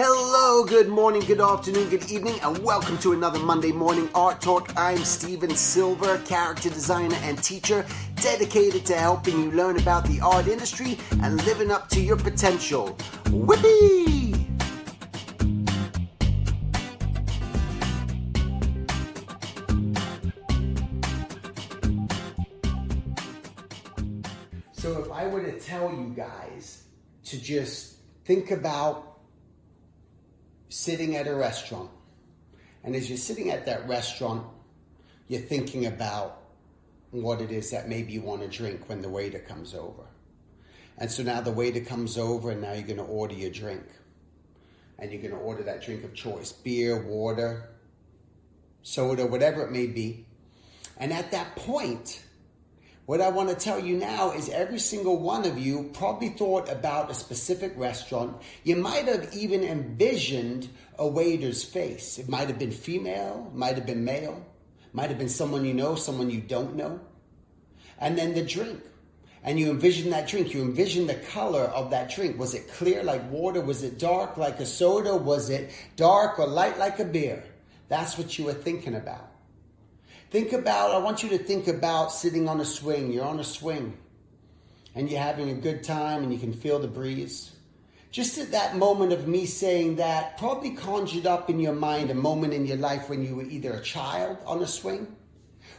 Hello, good morning, good afternoon, good evening, and welcome to another Monday Morning Art Talk. I'm Stephen Silver, character designer and teacher, dedicated to helping you learn about the art industry and living up to your potential. Whippy! So, if I were to tell you guys to just think about sitting at a restaurant, and as you're sitting at that restaurant, you're thinking about what it is that maybe you want to drink when the waiter comes over. And so now the waiter comes over, and now you're going to order your drink. And you're going to order that drink of choice beer, water, soda, whatever it may be. And at that point, what I want to tell you now is every single one of you probably thought about a specific restaurant. You might have even envisioned a waiter's face. It might have been female, might have been male, might have been someone you know, someone you don't know. And then the drink. And you envision that drink. You envision the color of that drink. Was it clear like water? Was it dark like a soda? Was it dark or light like a beer? That's what you were thinking about. Think about, I want you to think about sitting on a swing. You're on a swing and you're having a good time and you can feel the breeze. Just at that moment of me saying that, probably conjured up in your mind a moment in your life when you were either a child on a swing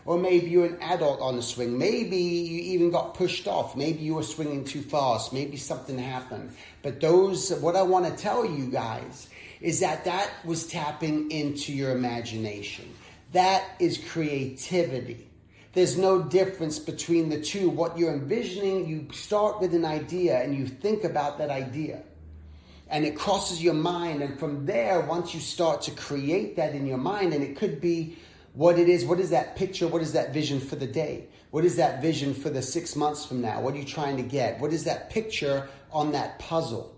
or maybe you're an adult on a swing. Maybe you even got pushed off. Maybe you were swinging too fast. Maybe something happened. But those, what I want to tell you guys is that that was tapping into your imagination. That is creativity. There's no difference between the two. What you're envisioning, you start with an idea and you think about that idea. And it crosses your mind. And from there, once you start to create that in your mind, and it could be what it is, what is that picture? What is that vision for the day? What is that vision for the six months from now? What are you trying to get? What is that picture on that puzzle?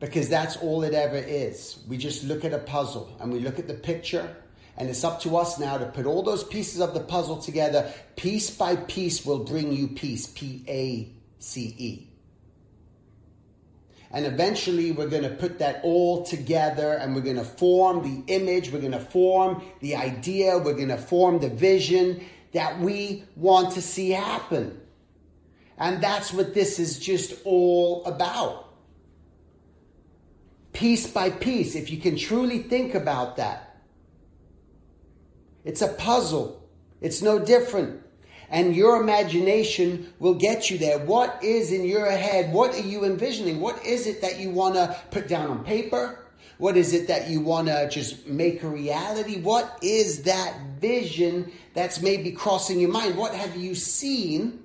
Because that's all it ever is. We just look at a puzzle and we look at the picture and it's up to us now to put all those pieces of the puzzle together. Piece by piece will bring you peace. P A C E. And eventually we're going to put that all together and we're going to form the image, we're going to form the idea, we're going to form the vision that we want to see happen. And that's what this is just all about. Piece by piece, if you can truly think about that. It's a puzzle. It's no different. And your imagination will get you there. What is in your head? What are you envisioning? What is it that you want to put down on paper? What is it that you want to just make a reality? What is that vision that's maybe crossing your mind? What have you seen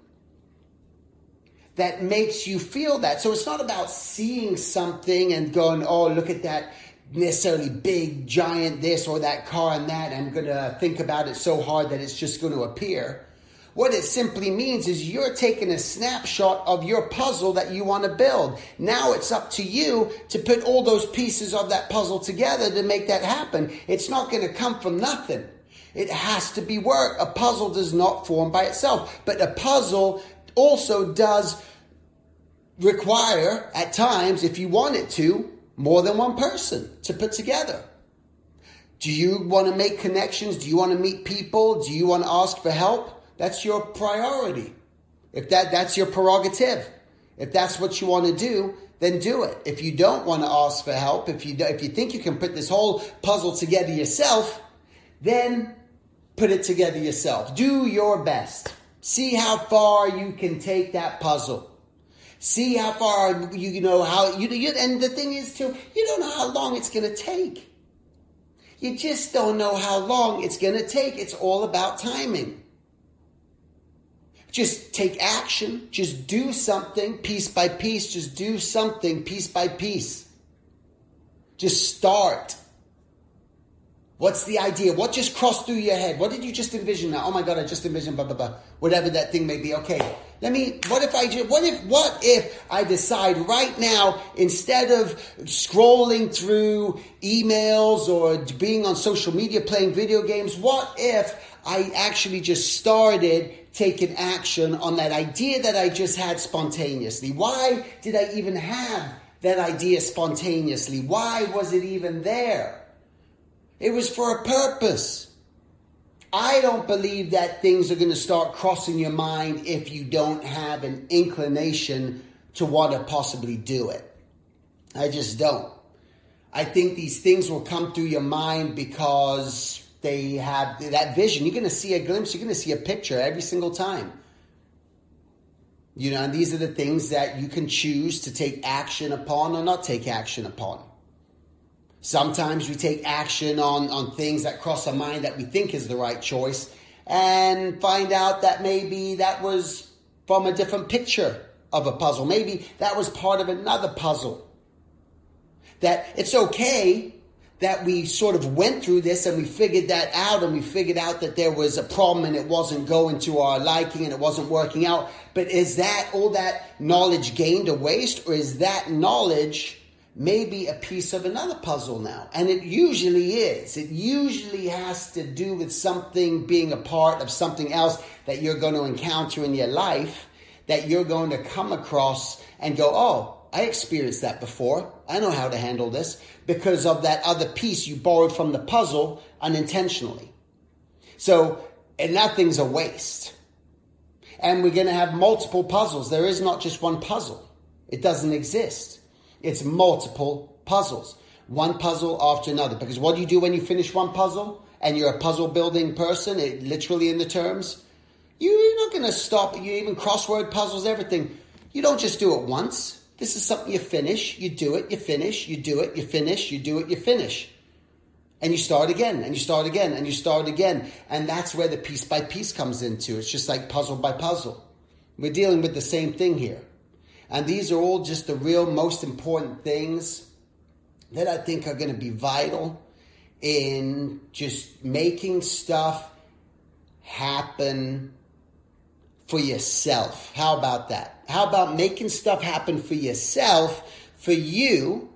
that makes you feel that? So it's not about seeing something and going, oh, look at that necessarily big, giant this or that car and that. I'm going to think about it so hard that it's just going to appear. What it simply means is you're taking a snapshot of your puzzle that you want to build. Now it's up to you to put all those pieces of that puzzle together to make that happen. It's not going to come from nothing. It has to be work. A puzzle does not form by itself, but a puzzle also does require, at times, if you want it to, more than one person to put together. Do you want to make connections? Do you want to meet people? Do you want to ask for help? That's your priority. If that, that's your prerogative. If that's what you want to do, then do it. If you don't want to ask for help, if you, if you think you can put this whole puzzle together yourself, then put it together yourself. Do your best. See how far you can take that puzzle. See how far you, you know how you, you and the thing is too, you don't know how long it's going to take. You just don't know how long it's going to take. It's all about timing. Just take action. Just do something piece by piece. Just do something piece by piece. Just start. What's the idea? What just crossed through your head? What did you just envision now? Oh my God, I just envisioned blah, blah, blah. Whatever that thing may be. Okay. Let me, what if I what if, what if I decide right now, instead of scrolling through emails or being on social media playing video games, what if I actually just started taking action on that idea that I just had spontaneously? Why did I even have that idea spontaneously? Why was it even there? It was for a purpose. I don't believe that things are going to start crossing your mind if you don't have an inclination to want to possibly do it. I just don't. I think these things will come through your mind because they have that vision. You're going to see a glimpse, you're going to see a picture every single time. You know, and these are the things that you can choose to take action upon or not take action upon. Sometimes we take action on, on things that cross our mind that we think is the right choice and find out that maybe that was from a different picture of a puzzle. Maybe that was part of another puzzle. That it's okay that we sort of went through this and we figured that out and we figured out that there was a problem and it wasn't going to our liking and it wasn't working out. But is that all that knowledge gained a waste or is that knowledge maybe a piece of another puzzle now. And it usually is. It usually has to do with something being a part of something else that you're going to encounter in your life that you're going to come across and go, oh, I experienced that before. I know how to handle this because of that other piece you borrowed from the puzzle unintentionally. So, and nothing's a waste. And we're going to have multiple puzzles. There is not just one puzzle. It doesn't exist. It's multiple puzzles, one puzzle after another. Because what do you do when you finish one puzzle and you're a puzzle building person, it, literally in the terms? You're not going to stop. You even crossword puzzles, everything. You don't just do it once. This is something you finish, you do it, you finish, you do it, you finish, you do it, you finish. And you start again, and you start again, and you start again. And that's where the piece by piece comes into. It's just like puzzle by puzzle. We're dealing with the same thing here. And these are all just the real most important things that I think are going to be vital in just making stuff happen for yourself. How about that? How about making stuff happen for yourself, for you,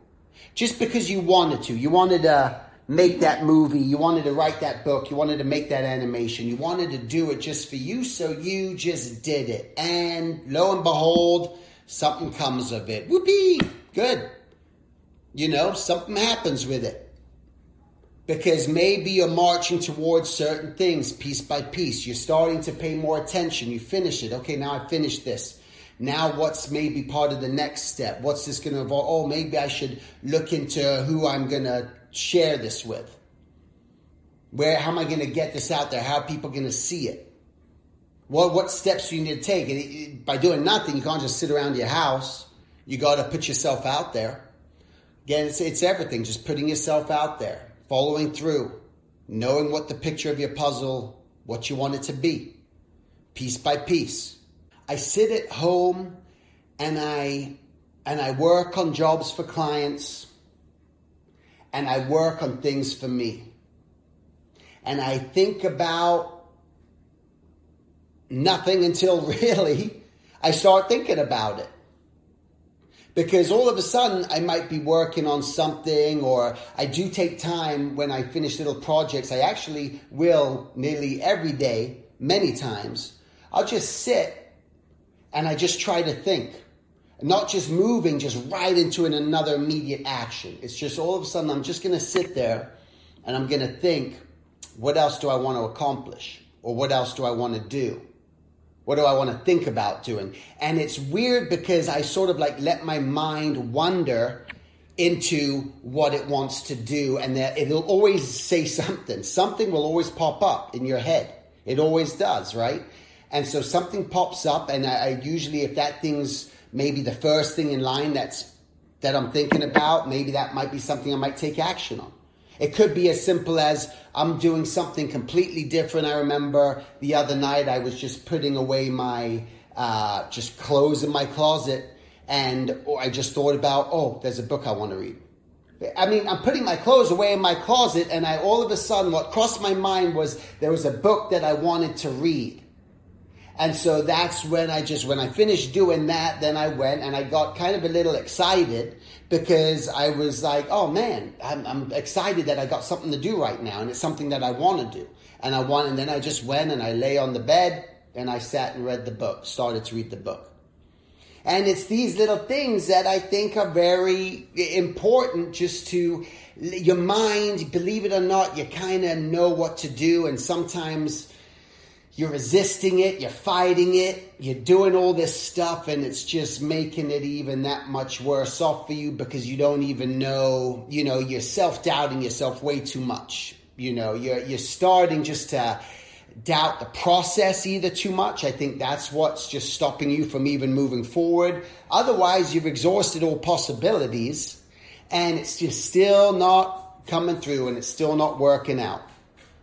just because you wanted to? You wanted to make that movie, you wanted to write that book, you wanted to make that animation, you wanted to do it just for you, so you just did it. And lo and behold, something comes of it. Whoopee! Good. You know, something happens with it. Because maybe you're marching towards certain things piece by piece. You're starting to pay more attention. You finish it. Okay, now I finished this. Now, what's maybe part of the next step? What's this going to involve? Oh, maybe I should look into who I'm going to share this with. Where, how am I going to get this out there? How are people going to see it? What what steps you need to take? It, it, by doing nothing, you can't just sit around your house. You got to put yourself out there. Again, it's, it's everything. Just putting yourself out there, following through, knowing what the picture of your puzzle, what you want it to be, piece by piece. I sit at home and I and I work on jobs for clients and I work on things for me. And I think about nothing until really I start thinking about it. Because all of a sudden I might be working on something or I do take time when I finish little projects. I actually will nearly every day, many times. I'll just sit and I just try to think. Not just moving just right into an, another immediate action. It's just all of a sudden I'm just going to sit there and I'm going to think, what else do I want to accomplish? Or what else do I want to do? What do I want to think about doing? And it's weird because I sort of like let my mind wander into what it wants to do and that it'll always say something. Something will always pop up in your head. It always does, right? And so something pops up and I, I usually if that thing's maybe the first thing in line that's that I'm thinking about, maybe that might be something I might take action on. It could be as simple as I'm doing something completely different. I remember the other night I was just putting away my uh, just clothes in my closet, and I just thought about, oh, there's a book I want to read. I mean, I'm putting my clothes away in my closet, and I all of a sudden, what crossed my mind was there was a book that I wanted to read. And so that's when I just, when I finished doing that, then I went and I got kind of a little excited because I was like, oh man, I'm, I'm excited that I got something to do right now and it's something that I want to do. And I want, and then I just went and I lay on the bed and I sat and read the book, started to read the book. And it's these little things that I think are very important just to your mind, believe it or not, you kind of know what to do. And sometimes you're resisting it, you're fighting it, you're doing all this stuff, and it's just making it even that much worse off for you because you don't even know, you know, you're self doubting yourself way too much. You know, you're, you're starting just to doubt the process either too much. I think that's what's just stopping you from even moving forward. Otherwise, you've exhausted all possibilities and it's just still not coming through and it's still not working out.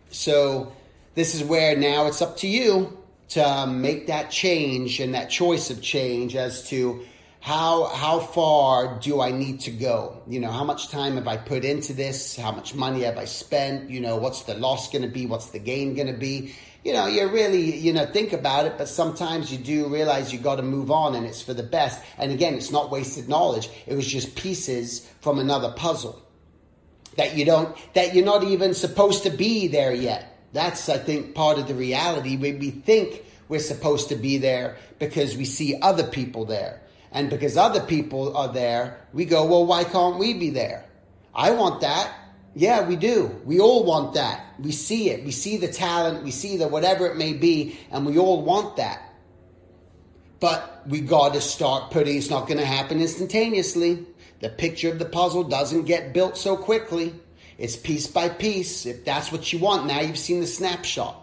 So, this is where now it's up to you to um, make that change and that choice of change as to how how far do I need to go? You know, how much time have I put into this? How much money have I spent? You know, what's the loss going to be? What's the gain going to be? You know, you really you know think about it, but sometimes you do realize you got to move on, and it's for the best. And again, it's not wasted knowledge. It was just pieces from another puzzle that you don't that you're not even supposed to be there yet. That's, I think, part of the reality. We, we think we're supposed to be there because we see other people there. And because other people are there, we go, well, why can't we be there? I want that. Yeah, we do. We all want that. We see it. We see the talent. We see the whatever it may be, and we all want that. But we got to start putting, it's not going to happen instantaneously. The picture of the puzzle doesn't get built so quickly. It's piece by piece. If that's what you want, now you've seen the snapshot.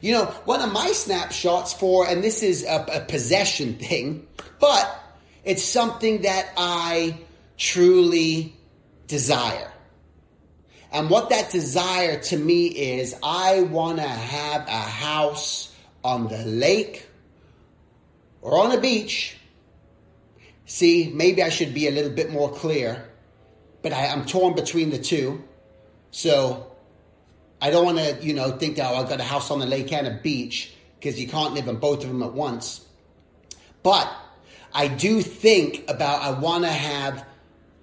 You know, one of my snapshots for, and this is a, a possession thing, but it's something that I truly desire. And what that desire to me is, I want to have a house on the lake or on a beach. See, maybe I should be a little bit more clear but I, am torn between the two. So I don't want to, you know, think that oh, I've got a house on the lake and a beach because you can't live in both of them at once. But I do think about I want to have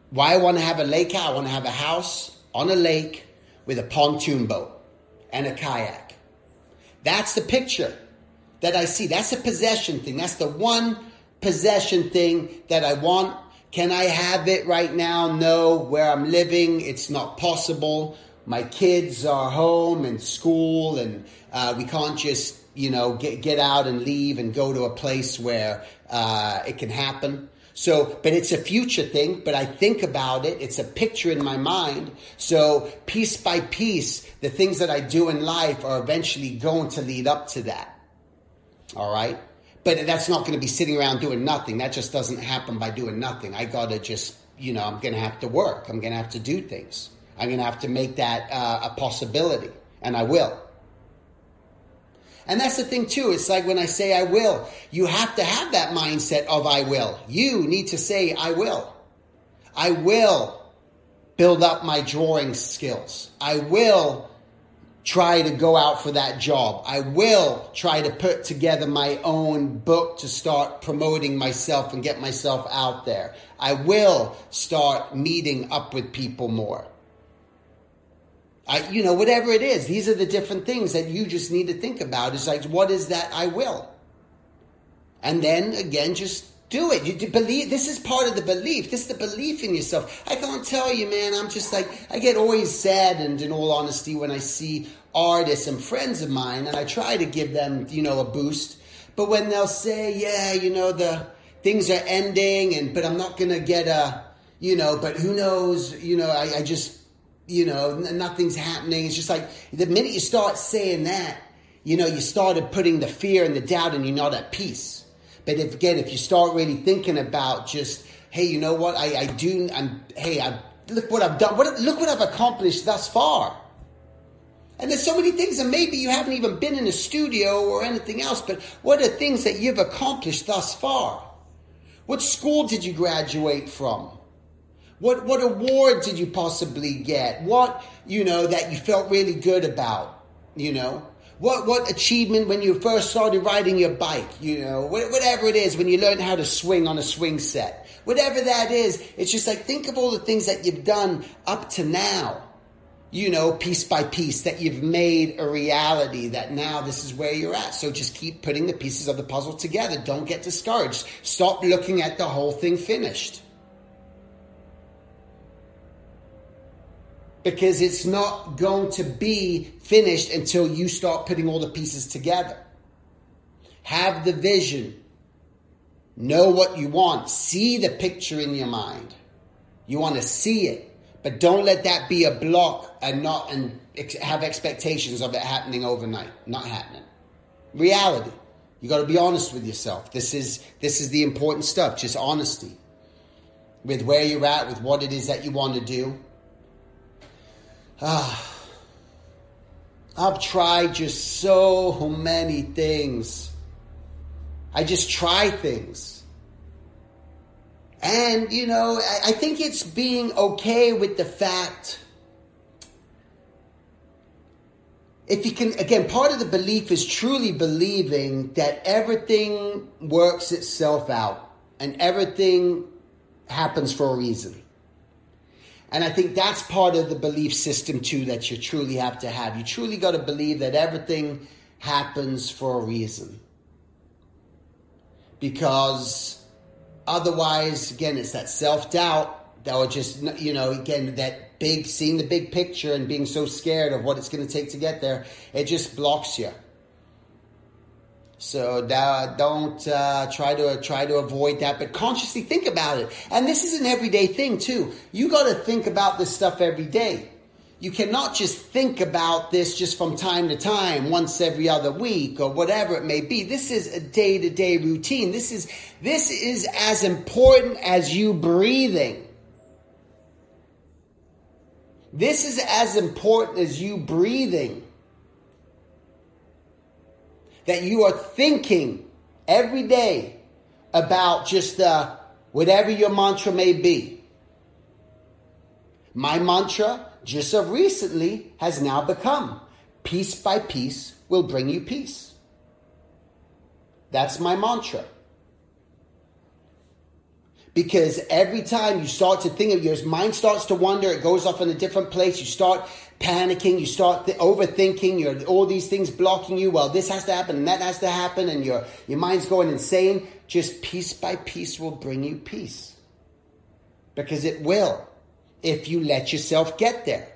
why I want to have a lake. I want to have a house on a lake with a pontoon boat and a kayak. That's the picture that I see. That's a possession thing. That's the one possession thing that I want can I have it right now? No. Where I'm living, it's not possible. My kids are home and school, and uh, we can't just, you know, get, get out and leave and go to a place where uh, it can happen. So, but it's a future thing, but I think about it. It's a picture in my mind. So, piece by piece, the things that I do in life are eventually going to lead up to that. All right? But that's not going to be sitting around doing nothing. That just doesn't happen by doing nothing. I got to just, you know, I'm going to have to work. I'm going to have to do things. I'm going to have to make that uh, a possibility, and I will. And that's the thing too. It's like when I say I will, you have to have that mindset of I will. You need to say I will. I will build up my drawing skills. I will try to go out for that job. I will try to put together my own book to start promoting myself and get myself out there. I will start meeting up with people more. I, you know, whatever it is, these are the different things that you just need to think about. Is like, what is that I will? And then again, just do it. You believe. This is part of the belief. This is the belief in yourself. I can't tell you, man. I'm just like I get always saddened, in all honesty, when I see artists and friends of mine, and I try to give them, you know, a boost. But when they'll say, "Yeah, you know, the things are ending," and but I'm not gonna get a, you know, but who knows? You know, I, I just, you know, nothing's happening. It's just like the minute you start saying that, you know, you started putting the fear and the doubt, and you're not at peace. But if, again, if you start really thinking about just, hey, you know what, I, I do, I'm, hey, I look what I've done. What, look what I've accomplished thus far. And there's so many things, and maybe you haven't even been in a studio or anything else, but what are things that you've accomplished thus far? What school did you graduate from? What, what award did you possibly get? What, you know, that you felt really good about, you know? What, what achievement when you first started riding your bike, you know, whatever it is, when you learned how to swing on a swing set. Whatever that is, it's just like think of all the things that you've done up to now you know, piece by piece, that you've made a reality, that now this is where you're at. So just keep putting the pieces of the puzzle together. Don't get discouraged. Stop looking at the whole thing finished. Because it's not going to be finished until you start putting all the pieces together. Have the vision. Know what you want. See the picture in your mind. You want to see it. But don't let that be a block and not and have expectations of it happening overnight. Not happening. Reality. You got to be honest with yourself. This is this is the important stuff. Just honesty with where you're at, with what it is that you want to do. Ah, I've tried just so many things. I just try things. And, you know, I, I think it's being okay with the fact. If you can, again, part of the belief is truly believing that everything works itself out and everything happens for a reason. And I think that's part of the belief system too that you truly have to have. You truly got to believe that everything happens for a reason. Because Otherwise, again, it's that self doubt that would just, you know, again, that big, seeing the big picture and being so scared of what it's going to take to get there, it just blocks you. So uh, don't uh, try to uh, try to avoid that, but consciously think about it. And this is an everyday thing too. You got to think about this stuff every day. You cannot just think about this just from time to time, once every other week or whatever it may be. This is a day to day routine. This is, this is as important as you breathing. This is as important as you breathing. That you are thinking every day about just the, whatever your mantra may be. My mantra just of recently has now become piece by piece will bring you peace. That's my mantra. Because every time you start to think of your mind starts to wander, it goes off in a different place. You start panicking, you start th- overthinking, you're, all these things blocking you. Well, this has to happen and that has to happen, and your, your mind's going insane. Just piece by piece will bring you peace. Because it will if you let yourself get there.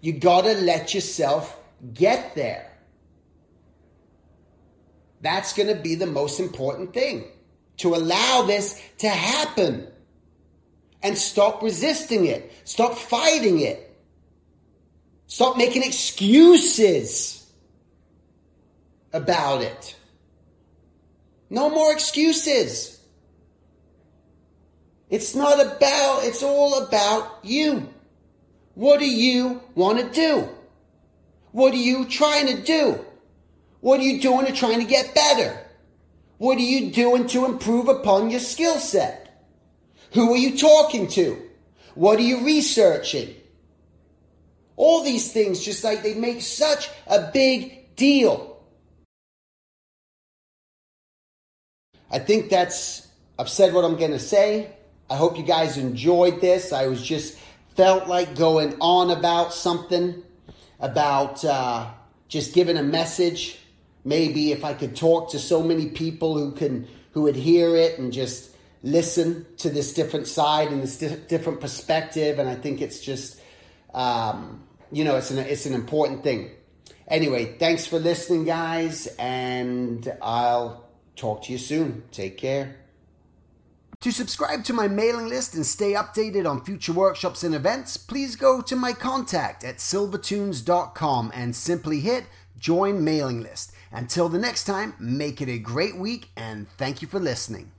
You gotta let yourself get there. That's gonna be the most important thing. To allow this to happen. And stop resisting it. Stop fighting it. Stop making excuses about it. No more excuses. It's not about, it's all about you. What do you want to do? What are you trying to do? What are you doing to trying to get better? What are you doing to improve upon your skill set? Who are you talking to? What are you researching? All these things, just like they make such a big deal. I think that's, I've said what I'm going to say. I hope you guys enjoyed this. I was just felt like going on about something, about uh, just giving a message. Maybe if I could talk to so many people who can who would hear it and just listen to this different side and this di- different perspective, and I think it's just um, you know it's an it's an important thing. Anyway, thanks for listening, guys, and I'll talk to you soon. Take care. To subscribe to my mailing list and stay updated on future workshops and events, please go to my contact at silvertoons.com and simply hit join mailing list. Until the next time, make it a great week and thank you for listening.